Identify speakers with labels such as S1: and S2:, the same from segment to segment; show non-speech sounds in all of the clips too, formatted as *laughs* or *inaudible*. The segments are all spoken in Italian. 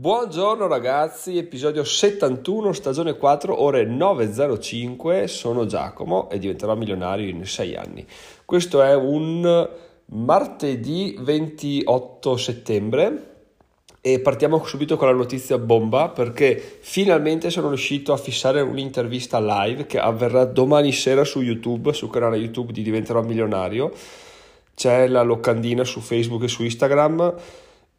S1: Buongiorno ragazzi, episodio 71, stagione 4, ore 9.05, sono Giacomo e diventerò milionario in 6 anni. Questo è un martedì 28 settembre e partiamo subito con la notizia bomba perché finalmente sono riuscito a fissare un'intervista live che avverrà domani sera su YouTube, sul canale YouTube di Diventerò Milionario. C'è la locandina su Facebook e su Instagram.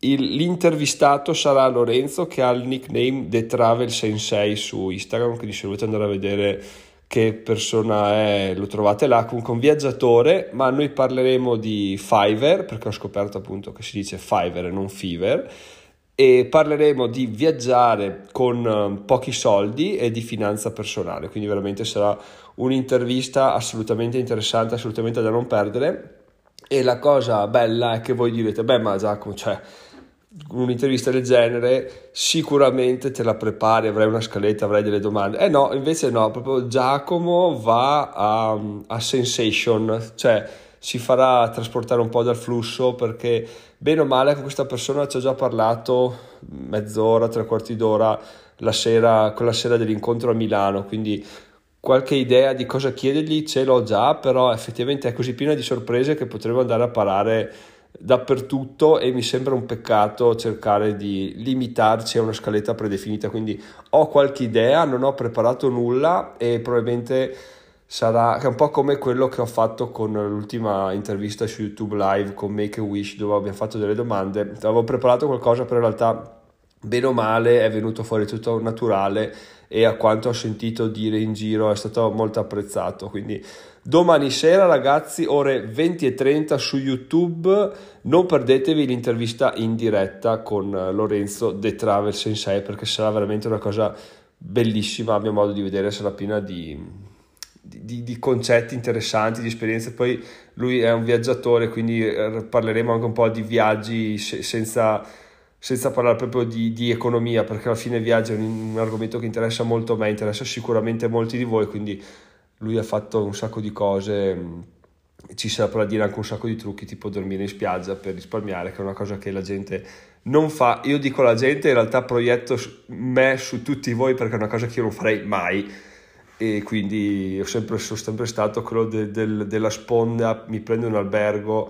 S1: Il, l'intervistato sarà Lorenzo che ha il nickname The Travel Sensei su Instagram, quindi se volete andare a vedere che persona è, lo trovate là, comunque un viaggiatore, ma noi parleremo di Fiverr, perché ho scoperto appunto che si dice Fiverr e non Fiverr, e parleremo di viaggiare con eh, pochi soldi e di finanza personale, quindi veramente sarà un'intervista assolutamente interessante, assolutamente da non perdere. E la cosa bella è che voi direte, beh ma Giacomo, cioè un'intervista del genere sicuramente te la prepari, avrai una scaletta, avrai delle domande. Eh no, invece no, proprio Giacomo va a, a sensation, cioè si farà trasportare un po' dal flusso perché bene o male con questa persona ci ho già parlato mezz'ora, tre quarti d'ora la sera, quella sera dell'incontro a Milano, quindi qualche idea di cosa chiedergli ce l'ho già, però effettivamente è così piena di sorprese che potremo andare a parare dappertutto e mi sembra un peccato cercare di limitarci a una scaletta predefinita, quindi ho qualche idea, non ho preparato nulla e probabilmente sarà un po' come quello che ho fatto con l'ultima intervista su YouTube Live con Make a Wish dove abbiamo fatto delle domande. Avevo preparato qualcosa, però in realtà bene o male è venuto fuori tutto naturale e a quanto ho sentito dire in giro è stato molto apprezzato. Quindi domani sera ragazzi, ore 20 e 30 su YouTube, non perdetevi l'intervista in diretta con Lorenzo The Travel Sensei perché sarà veramente una cosa bellissima, a mio modo di vedere, sarà piena di di, di, concetti interessanti, di esperienze. Poi lui è un viaggiatore, quindi eh, parleremo anche un po' di viaggi senza, senza parlare proprio di, di, economia, perché alla fine viaggi è un, un, argomento che interessa molto a me, interessa sicuramente molti di voi, quindi lui ha fatto un sacco di cose. Mm, ci saprà dire anche un sacco di trucchi, tipo dormire in spiaggia per risparmiare, che è una cosa che la gente non fa. Io dico alla gente, in realtà proietto me su tutti voi perché è una cosa che io non farei mai e quindi sempre, sono sempre stato quello de, de, della sponda, mi prendo un albergo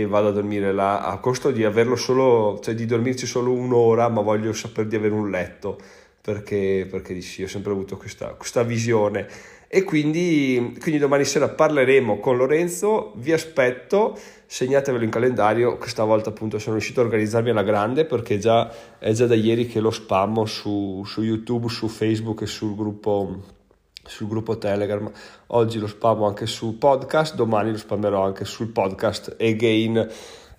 S1: e vado a dormire là a costo di averlo solo, cioè di dormirci solo un'ora, ma voglio sapere di avere un letto perché, perché sì, ho sempre avuto questa, questa visione. E quindi, quindi, domani sera parleremo con Lorenzo, vi aspetto, segnatevelo in calendario, questa volta appunto sono riuscito a organizzarmi alla grande perché già, è già da ieri che lo spammo su, su YouTube, su Facebook e sul gruppo sul gruppo Telegram. Oggi lo spammo anche sul podcast, domani lo spammerò anche sul podcast again.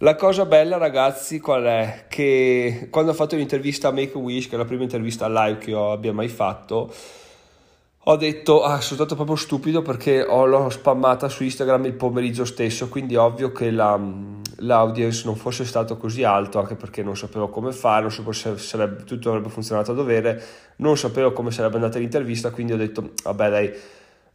S1: La cosa bella, ragazzi, qual è? Che quando ho fatto l'intervista a Make a Wish, che è la prima intervista live che io abbia mai fatto, ho detto, ah, sono stato proprio stupido perché ho, l'ho spammata su Instagram il pomeriggio stesso, quindi ovvio che la, l'audience non fosse stato così alto, anche perché non sapevo come fare, non sapevo se sarebbe, tutto avrebbe funzionato a dovere, non sapevo come sarebbe andata l'intervista, quindi ho detto, vabbè dai,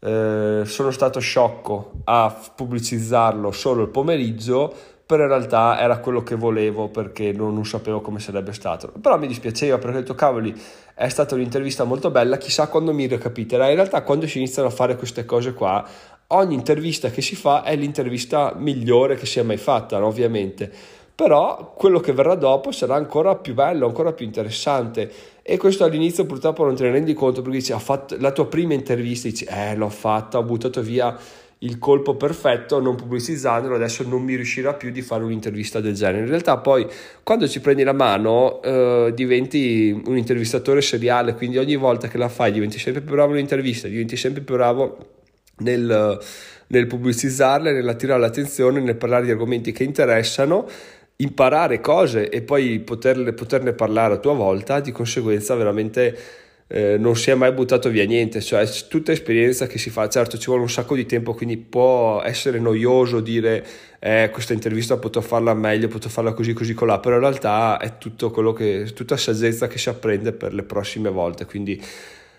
S1: eh, sono stato sciocco a pubblicizzarlo solo il pomeriggio, però in realtà era quello che volevo perché non, non, sapevo come sarebbe stato. Però mi dispiaceva perché ho detto, cavoli, è stata un'intervista molto bella, chissà quando mi recapiterà. In realtà quando si iniziano a fare queste cose qua, ogni intervista che si fa è l'intervista migliore che sia mai fatta, no? ovviamente. Però quello che verrà dopo sarà ancora più bello, ancora più interessante. E questo all'inizio purtroppo non te ne rendi conto perché dici, fatto, la tua prima intervista dici, eh l'ho fatta, ho buttato via il colpo perfetto non pubblicizzandolo, adesso non mi riuscirà più di fare un'intervista del genere. In realtà poi quando ci prendi la mano eh, diventi un intervistatore seriale, quindi ogni volta che la fai diventi sempre più bravo nell'intervista, diventi sempre più bravo nel, nel pubblicizzarle, nell'attirare l'attenzione, nel parlare di argomenti che interessano imparare cose e poi poterle, poterne parlare a tua volta, di conseguenza veramente eh, non si è mai buttato via niente, cioè è tutta esperienza che si fa, certo ci vuole un sacco di tempo, quindi può essere noioso dire eh, questa intervista potrò farla meglio, potrò farla così, così, colà, però in realtà è tutto quello che, tutta saggezza che si apprende per le prossime volte, quindi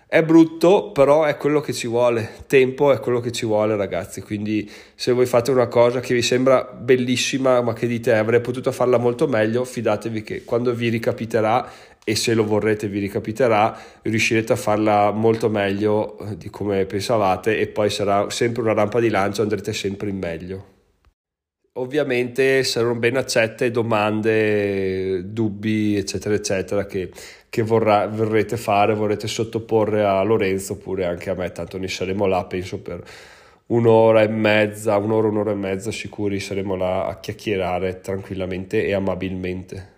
S1: è brutto, però è quello che ci vuole, tempo è quello che ci vuole ragazzi, quindi se voi fate una cosa che vi sembra bellissima ma che dite avrei potuto farla molto meglio, fidatevi che quando vi ricapiterà e se lo vorrete vi ricapiterà, riuscirete a farla molto meglio eh, di come pensavate e poi sarà sempre una rampa di lancio, andrete sempre in meglio. Ovviamente saranno ben accette domande, dubbi, eccetera, eccetera, che, che vorrà, vorrete fare, vorrete sottoporre a Lorenzo oppure anche a me, tanto ne saremo là, penso, per un'ora e mezza, un'ora, un'ora e mezza sicuri saremo là a chiacchierare tranquillamente e amabilmente.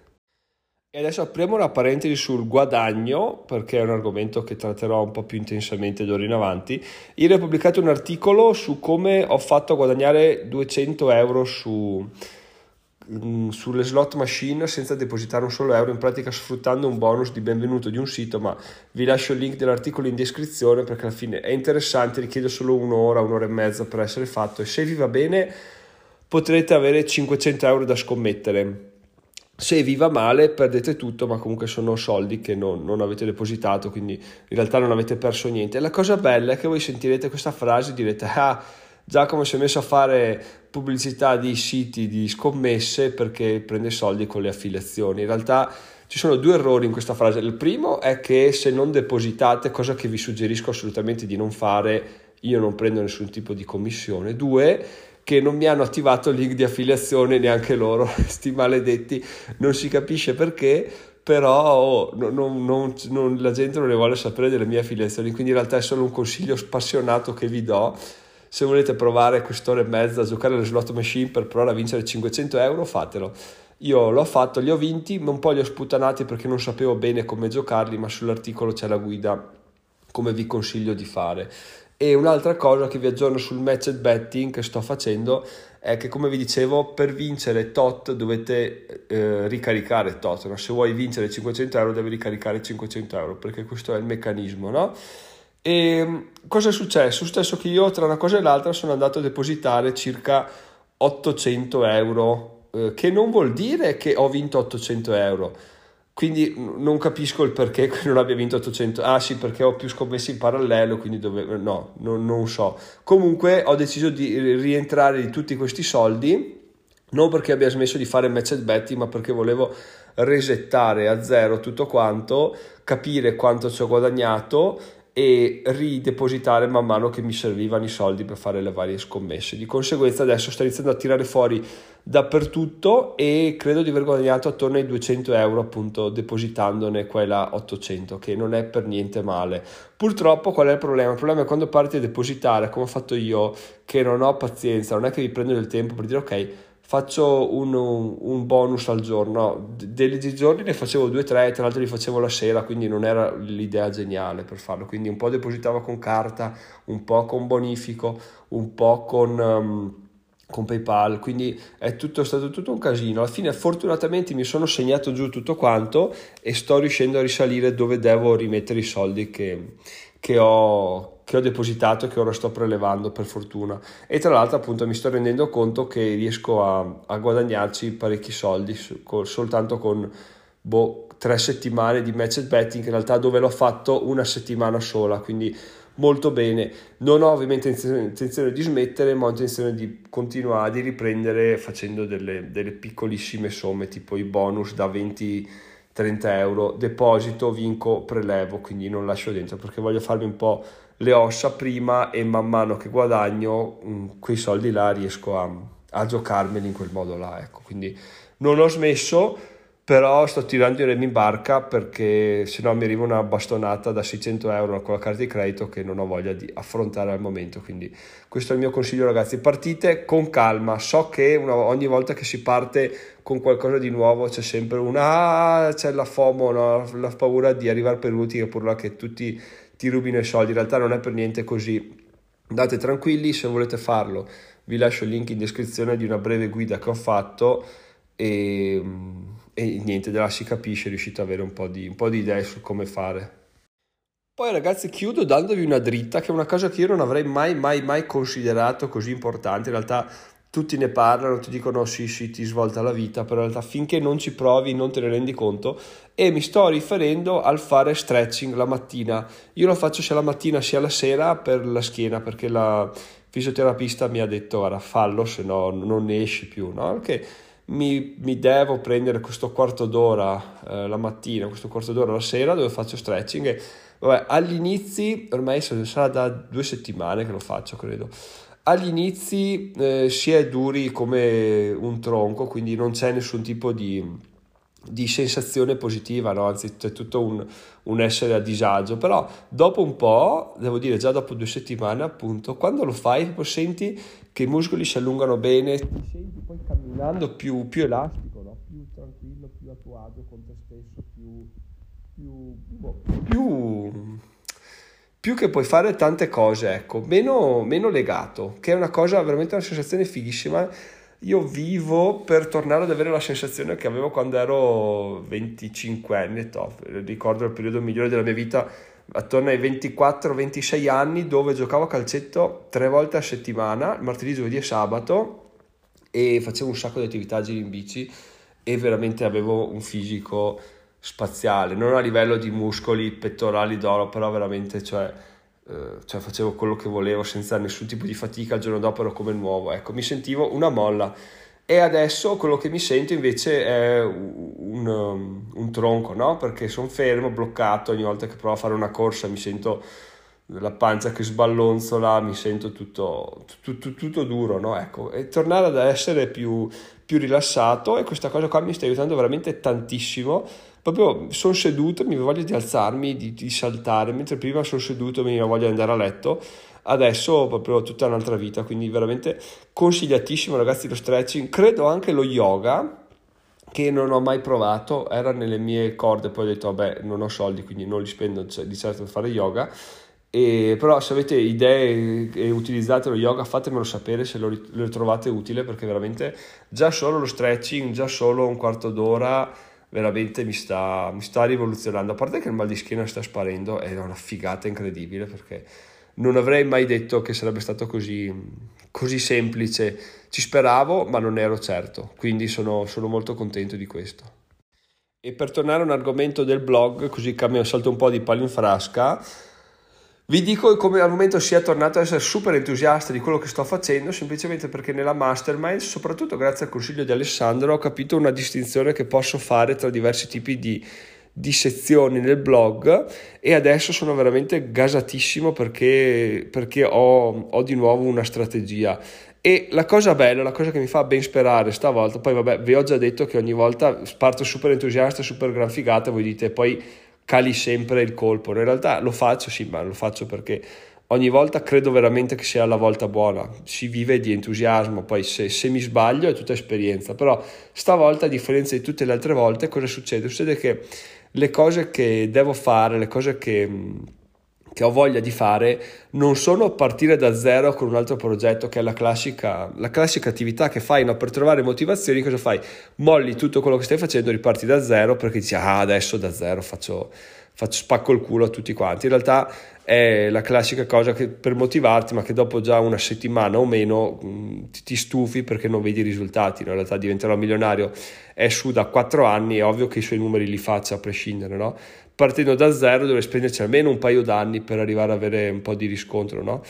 S1: E adesso apriamo una parentesi sul guadagno, perché è un argomento che tratterò un po' più intensamente d'ora in avanti. Ieri ho pubblicato un articolo su come ho fatto a guadagnare 200 euro su, sulle slot machine senza depositare un solo euro, in pratica sfruttando un bonus di benvenuto di un sito, ma vi lascio il link dell'articolo in descrizione perché alla fine è interessante, richiede solo un'ora, un'ora e mezza per essere fatto e se vi va bene potrete avere 500 euro da scommettere se vi va male perdete tutto, ma comunque sono soldi che non, non, avete depositato, quindi in realtà non avete perso niente. La cosa bella è che voi sentirete questa frase e direte, ah, Giacomo si è messo a fare pubblicità di siti di scommesse perché prende soldi con le affiliazioni. In realtà ci sono due errori in questa frase. Il primo è che se non depositate, cosa che vi suggerisco assolutamente di non fare, io non prendo nessun tipo di commissione. Due, che non mi hanno attivato link di affiliazione neanche loro, *laughs* sti maledetti, non si capisce perché, però oh, non, non, non, la gente non ne vuole sapere delle mie affiliazioni, quindi in realtà è solo un consiglio spassionato che vi do. Se volete provare quest'ora e mezza a giocare alle slot machine per provare a vincere 500 euro, fatelo. Io l'ho fatto, li ho vinti, un po' li ho sputanati perché non sapevo bene come giocarli, ma sull'articolo c'è la guida come vi consiglio di fare. E un'altra cosa che vi aggiorno sul match betting che sto facendo è che come vi dicevo per vincere tot dovete eh, ricaricare tot, no? se vuoi vincere 500 euro devi ricaricare 500 euro perché questo è il meccanismo, no? E mm, cosa è successo? È successo che io tra una cosa e l'altra sono andato a depositare circa 800 euro, eh, che non vuol dire che ho vinto 800 euro. Quindi non capisco il perché *laughs* non abbia vinto 800 ah sì perché ho più scommesse in parallelo quindi dove no non, non so. Comunque ho deciso di rientrare di tutti questi soldi non perché abbia smesso di fare match betting ma perché volevo resettare a zero tutto quanto capire quanto ci ho guadagnato e ridepositare man mano che mi servivano i soldi per fare le varie scommesse. Di conseguenza adesso sto iniziando a tirare fuori dappertutto e credo di aver guadagnato attorno ai 200 euro appunto depositandone quella 800 che non è per niente male. Purtroppo qual è il problema? Il problema è quando parti a depositare come ho fatto io che non ho pazienza, non è che vi prendo del tempo per dire ok faccio un, un, bonus al giorno. Dei giorni ne facevo due o tre, tra l'altro li facevo la sera, quindi non era l'idea geniale per farlo. Quindi un po' depositavo con carta, un po' con bonifico, un po' con, um, con PayPal. Quindi è tutto, stato tutto un casino. Alla fine, fortunatamente, mi sono segnato giù tutto quanto e sto riuscendo a risalire dove devo rimettere i soldi che, che ho che ho depositato e che ora sto prelevando per fortuna. E tra l'altro appunto mi sto rendendo conto che riesco a, a guadagnarci parecchi soldi su, con, soltanto con boh, tre settimane di match betting. In realtà dove l'ho fatto una settimana sola quindi molto bene. Non ho ovviamente intenzione di smettere ma ho intenzione di continuare di riprendere facendo delle, delle piccolissime somme tipo i bonus da 20 30 euro. Deposito vinco prelevo quindi non lascio dentro perché voglio farmi un po' le ossa prima e man mano che guadagno mm, quei soldi là riesco a, a giocarmeli in quel modo là. Ecco. Quindi non ho smesso, però sto tirando i remi in barca perché se no mi arriva una bastonata da 600 euro con la carta di credito che non ho voglia di affrontare al momento. Quindi questo è il mio consiglio ragazzi, partite con calma. So che una, ogni volta che si parte con qualcosa di nuovo c'è sempre una, ah, c'è la FOMO, no? la paura di arrivare per ultimi, pur che tutti ti rubino i soldi, in realtà non è per niente così. Andate tranquilli, se volete farlo vi lascio il link in descrizione di una breve guida che ho fatto e, e niente, da là si capisce, riuscite ad avere un po, di, un po' di idee su come fare. Poi ragazzi chiudo dandovi una dritta che è una cosa che io non avrei mai mai mai considerato così importante, in realtà tutti ne parlano, ti dicono sì sì ti svolta la vita, però in realtà finché non ci provi non te ne rendi conto e mi sto riferendo al fare stretching la mattina. Io lo faccio sia la mattina sia la sera per la schiena perché la fisioterapista mi ha detto guarda fallo se no non ne esci più, no? Che mi, mi devo prendere questo quarto d'ora eh, la mattina, questo quarto d'ora la sera dove faccio stretching e vabbè, agli inizi, ormai sarà da due settimane che lo faccio credo, agli inizi eh, si è duri come un tronco, quindi non c'è nessun tipo di di sensazione positiva, no? anzi c'è tutto un, un, essere a disagio, però dopo un po', devo dire già dopo due settimane appunto, quando lo fai senti che i muscoli si allungano bene, ti senti poi camminando più, più elastico, no? più tranquillo, più a tuo agio con te stesso, più, più, boh, più, più che puoi fare tante cose, ecco, meno, meno legato, che è una cosa veramente una sensazione fighissima io vivo per tornare ad avere la sensazione che avevo quando ero 25 anni, top. ricordo il periodo migliore della mia vita attorno ai 24-26 anni dove giocavo a calcetto tre volte a settimana, martedì, giovedì e sabato e facevo un sacco di attività giri in bici e veramente avevo un fisico spaziale, non a livello di muscoli pettorali d'oro, però veramente cioè eh, cioè facevo quello che volevo senza nessun tipo di fatica, il giorno dopo ero come nuovo, ecco, mi sentivo una molla. E adesso quello che mi sento invece è un, um, un tronco, no? Perché sono fermo, bloccato, ogni volta che provo a fare una corsa mi sento la pancia che sballonzola, mi sento tutto, tutto, tutto duro, no? Ecco, e tornare ad essere più, più rilassato e questa cosa qua mi sta aiutando veramente tantissimo proprio sono seduto, mi voglia di alzarmi, di, di saltare, mentre prima sono seduto, mi voglia di andare a letto, adesso proprio tutta un'altra vita, quindi veramente consigliatissimo ragazzi lo stretching, credo anche lo yoga, che non ho mai provato, era nelle mie corde, poi ho detto vabbè non ho soldi quindi non li spendo cioè, di certo per fare yoga, e, però se avete idee e utilizzate lo yoga fatemelo sapere se lo, lo trovate utile perché veramente già solo lo stretching, già solo un quarto d'ora veramente mi sta, mi sta rivoluzionando. A parte che il mal di schiena sta sparendo, è una figata incredibile perché non avrei mai detto che sarebbe stato così, così semplice. Ci speravo, ma non ero certo, quindi sono, sono molto contento di questo. E per tornare a un argomento del blog, così cambio salto un po' di palo in frasca, vi dico come al momento sia tornato ad essere super entusiasta di quello che sto facendo, semplicemente perché nella mastermind, soprattutto grazie al consiglio di Alessandro, ho capito una distinzione che posso fare tra diversi tipi di, di sezioni nel blog e adesso sono veramente gasatissimo perché, perché ho, ho di nuovo una strategia. E la cosa bella, la cosa che mi fa ben sperare stavolta, poi vabbè, vi ho già detto che ogni volta parto super entusiasta, super gran figata, voi dite poi cali sempre il colpo. In realtà lo faccio, sì, ma lo faccio perché ogni volta credo veramente che sia la volta buona. Si vive di entusiasmo, poi se, se mi sbaglio è tutta esperienza. Però stavolta, a differenza di tutte le altre volte, cosa succede? Succede che le cose che devo fare, le cose che che ho voglia di fare non sono partire da zero con un altro progetto che è la classica, la classica attività che fai no? per trovare motivazioni cosa fai? molli tutto quello che stai facendo riparti da zero perché dici ah adesso da zero faccio, faccio spacco il culo a tutti quanti in realtà è la classica cosa che per motivarti ma che dopo già una settimana o meno mm, ti, ti, stufi perché non vedi i risultati no? in realtà diventerò milionario è su da quattro anni è ovvio che i suoi numeri li faccia a prescindere no? Partendo da zero dovrei spenderci almeno un paio d'anni per arrivare ad avere un po' di riscontro, no?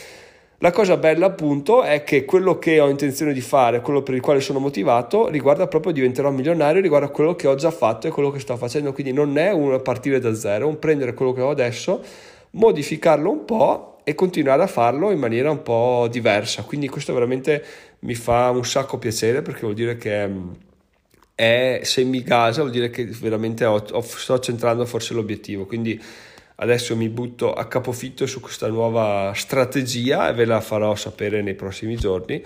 S1: La cosa bella appunto è che quello che ho intenzione di fare, quello per il quale sono motivato, riguarda proprio diventerò milionario, riguarda quello che ho già fatto e quello che sto facendo, quindi non è un partire da zero, un prendere quello che ho adesso, modificarlo un po' e continuare a farlo in maniera un po' diversa. Quindi questo veramente mi fa un sacco piacere perché vuol dire che è semigasa, vuol dire che veramente ho, ho, sto centrando forse l'obiettivo. Quindi adesso mi butto a capofitto su questa nuova strategia e ve la farò sapere nei prossimi giorni.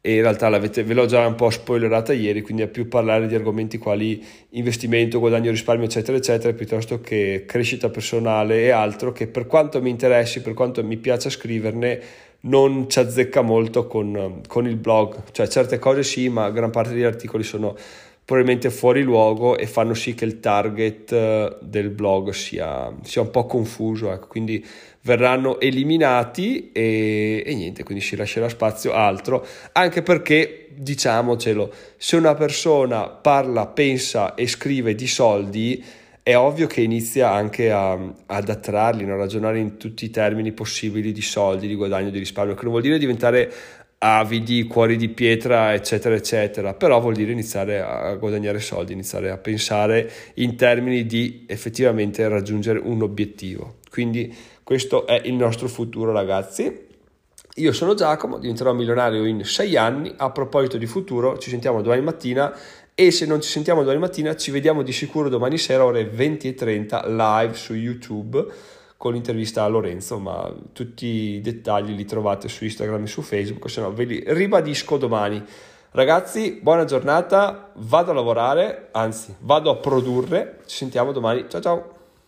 S1: E in realtà ve l'ho già un po' spoilerata ieri, quindi è più parlare di argomenti quali investimento, guadagno, risparmio, eccetera, eccetera, piuttosto che crescita personale e altro che per quanto mi interessi, per quanto mi piace scriverne, non ci azzecca molto con, con il blog. Cioè certe cose sì, ma gran parte degli articoli sono probabilmente fuori luogo e fanno sì che il target eh, del blog sia, sia un po' confuso, ecco. quindi verranno eliminati e, e, niente, quindi si lascerà spazio altro, anche perché diciamocelo, se una persona parla, pensa e scrive di soldi, è ovvio che inizia anche a, ad attrarli, a ragionare in tutti i termini possibili di soldi, di guadagno, di risparmio, che non vuol dire diventare avidi, cuori di pietra, eccetera, eccetera, però vuol dire iniziare a guadagnare soldi, iniziare a pensare in termini di effettivamente raggiungere un obiettivo. Quindi questo è il nostro futuro, ragazzi. Io sono Giacomo, diventerò milionario in sei anni. A proposito di futuro, ci sentiamo domani mattina e se non ci sentiamo domani mattina ci vediamo di sicuro domani sera ore 20 e 30 live su YouTube con l'intervista a Lorenzo, ma tutti i dettagli li trovate su Instagram e su Facebook, se no ve li ribadisco domani. Ragazzi, buona giornata, vado a lavorare, anzi vado a produrre, ci sentiamo domani, ciao ciao!